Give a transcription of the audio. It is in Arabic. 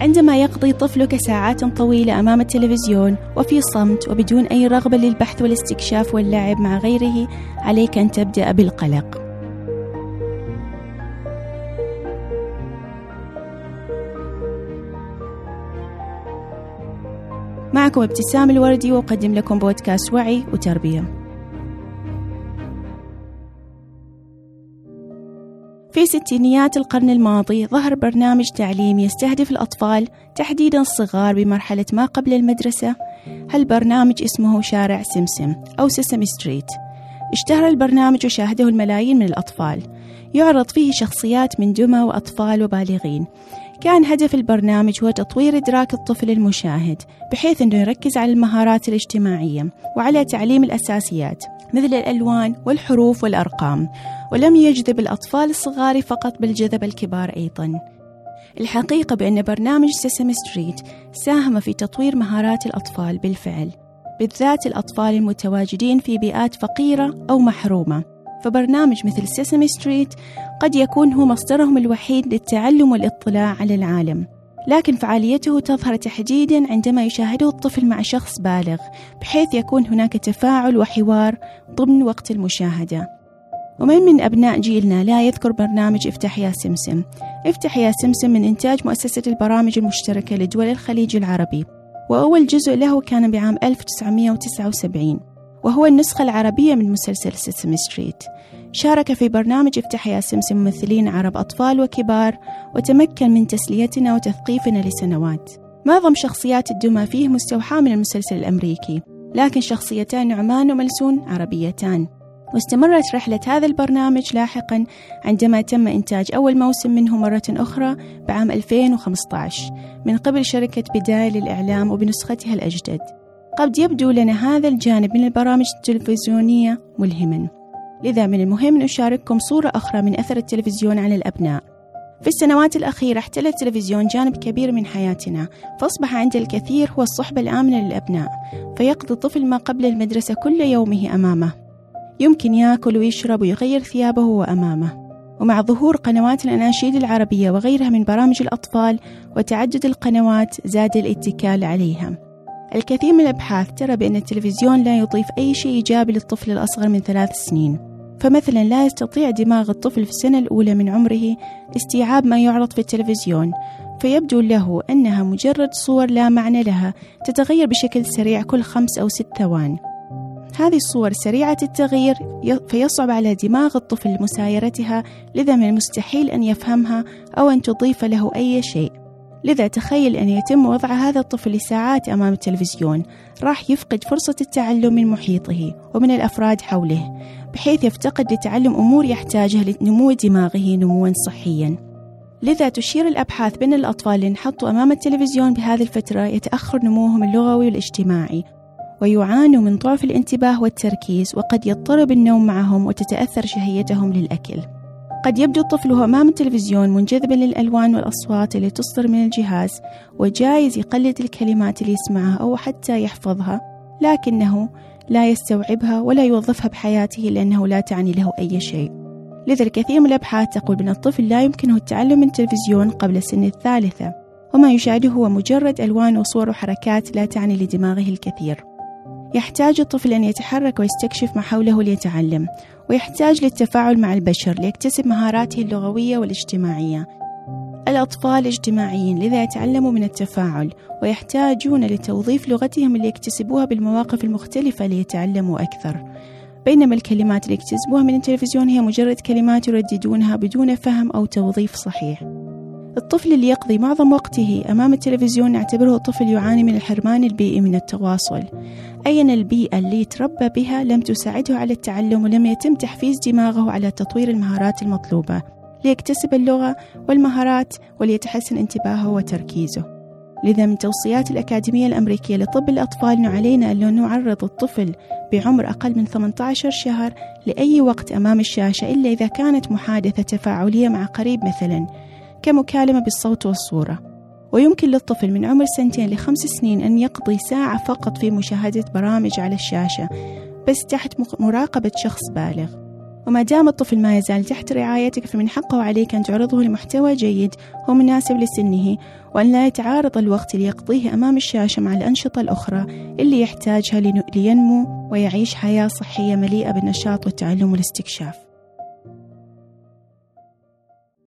عندما يقضي طفلك ساعات طويلة أمام التلفزيون وفي صمت وبدون أي رغبة للبحث والاستكشاف واللعب مع غيره عليك أن تبدأ بالقلق. معكم ابتسام الوردي وأقدم لكم بودكاست وعي وتربية. في ستينيات القرن الماضي ظهر برنامج تعليمي يستهدف الأطفال تحديدا الصغار بمرحلة ما قبل المدرسة. هالبرنامج اسمه شارع سمسم أو سيسمي ستريت. اشتهر البرنامج وشاهده الملايين من الأطفال. يعرض فيه شخصيات من دمى وأطفال وبالغين. كان هدف البرنامج هو تطوير إدراك الطفل المشاهد بحيث أنه يركز على المهارات الاجتماعية وعلى تعليم الأساسيات. مثل الألوان والحروف والأرقام ولم يجذب الأطفال الصغار فقط بل جذب الكبار أيضا. الحقيقة بأن برنامج سيسمي ستريت ساهم في تطوير مهارات الأطفال بالفعل بالذات الأطفال المتواجدين في بيئات فقيرة أو محرومة. فبرنامج مثل سيسمي ستريت قد يكون هو مصدرهم الوحيد للتعلم والاطلاع على العالم. لكن فعاليته تظهر تحديدا عندما يشاهده الطفل مع شخص بالغ بحيث يكون هناك تفاعل وحوار ضمن وقت المشاهدة. ومن من أبناء جيلنا لا يذكر برنامج افتح يا سمسم. افتح يا سمسم من إنتاج مؤسسة البرامج المشتركة لدول الخليج العربي. وأول جزء له كان بعام 1979 وهو النسخة العربية من مسلسل سيسمي ستريت شارك في برنامج افتح يا سمسم ممثلين عرب أطفال وكبار وتمكن من تسليتنا وتثقيفنا لسنوات. معظم شخصيات الدمى فيه مستوحاة من المسلسل الأمريكي لكن شخصيتان نعمان وملسون عربيتان. واستمرت رحلة هذا البرنامج لاحقا عندما تم إنتاج أول موسم منه مرة أخرى بعام 2015 من قبل شركة بداية للإعلام وبنسختها الأجدد. قد يبدو لنا هذا الجانب من البرامج التلفزيونية ملهما. لذا من المهم أن أشارككم صورة أخرى من أثر التلفزيون على الأبناء. في السنوات الأخيرة احتل التلفزيون جانب كبير من حياتنا فأصبح عند الكثير هو الصحبة الآمنة للأبناء فيقضي الطفل ما قبل المدرسة كل يومه أمامه. يمكن ياكل ويشرب ويغير ثيابه وهو أمامه ومع ظهور قنوات الأناشيد العربية وغيرها من برامج الأطفال وتعدد القنوات زاد الاتكال عليها. الكثير من الأبحاث ترى بأن التلفزيون لا يضيف أي شيء إيجابي للطفل الأصغر من ثلاث سنين. فمثلا لا يستطيع دماغ الطفل في السنة الأولى من عمره استيعاب ما يعرض في التلفزيون فيبدو له أنها مجرد صور لا معنى لها تتغير بشكل سريع كل خمس أو ست ثوان. هذه الصور سريعة التغيير فيصعب على دماغ الطفل مسايرتها لذا من المستحيل أن يفهمها أو أن تضيف له أي شيء. لذا تخيل أن يتم وضع هذا الطفل لساعات أمام التلفزيون. راح يفقد فرصة التعلم من محيطه ومن الأفراد حوله بحيث يفتقد لتعلم أمور يحتاجها لنمو دماغه نموا صحيا. لذا تشير الأبحاث بأن الأطفال اللي انحطوا أمام التلفزيون بهذه الفترة يتأخر نموهم اللغوي والاجتماعي ويعانوا من ضعف الانتباه والتركيز وقد يضطرب النوم معهم وتتأثر شهيتهم للأكل. قد يبدو الطفل أمام التلفزيون منجذبا للألوان والأصوات التي تصدر من الجهاز وجايز يقلد الكلمات اللي يسمعها أو حتى يحفظها لكنه لا يستوعبها ولا يوظفها بحياته لأنه لا تعني له أي شيء. لذا الكثير من الأبحاث تقول بأن الطفل لا يمكنه التعلم من التلفزيون قبل سن الثالثة وما يشاهده هو مجرد ألوان وصور وحركات لا تعني لدماغه الكثير. يحتاج الطفل أن يتحرك ويستكشف ما حوله ليتعلم ويحتاج للتفاعل مع البشر ليكتسب مهاراته اللغوية والاجتماعية. الأطفال اجتماعيين لذا يتعلموا من التفاعل ويحتاجون لتوظيف لغتهم اللي يكتسبوها بالمواقف المختلفة ليتعلموا أكثر. بينما الكلمات اللي يكتسبوها من التلفزيون هي مجرد كلمات يرددونها بدون فهم أو توظيف صحيح. الطفل اللي يقضي معظم وقته أمام التلفزيون نعتبره طفل يعاني من الحرمان البيئي من التواصل. أي أن البيئة اللي تربى بها لم تساعده على التعلم ولم يتم تحفيز دماغه على تطوير المهارات المطلوبة؟ ليكتسب اللغة والمهارات وليتحسن انتباهه وتركيزه. لذا من توصيات الأكاديمية الأمريكية لطب الأطفال أنه علينا أن نعرض الطفل بعمر أقل من 18 شهر لأي وقت أمام الشاشة إلا إذا كانت محادثة تفاعلية مع قريب مثلا. كمكالمة بالصوت والصورة. ويمكن للطفل من عمر سنتين لخمس سنين أن يقضي ساعة فقط في مشاهدة برامج على الشاشة بس تحت مراقبة شخص بالغ. وما دام الطفل ما يزال تحت رعايتك فمن حقه عليك أن تعرضه لمحتوى جيد هو مناسب لسنه وأن لا يتعارض الوقت اللي يقضيه أمام الشاشة مع الأنشطة الأخرى اللي يحتاجها لينمو ويعيش حياة صحية مليئة بالنشاط والتعلم والاستكشاف.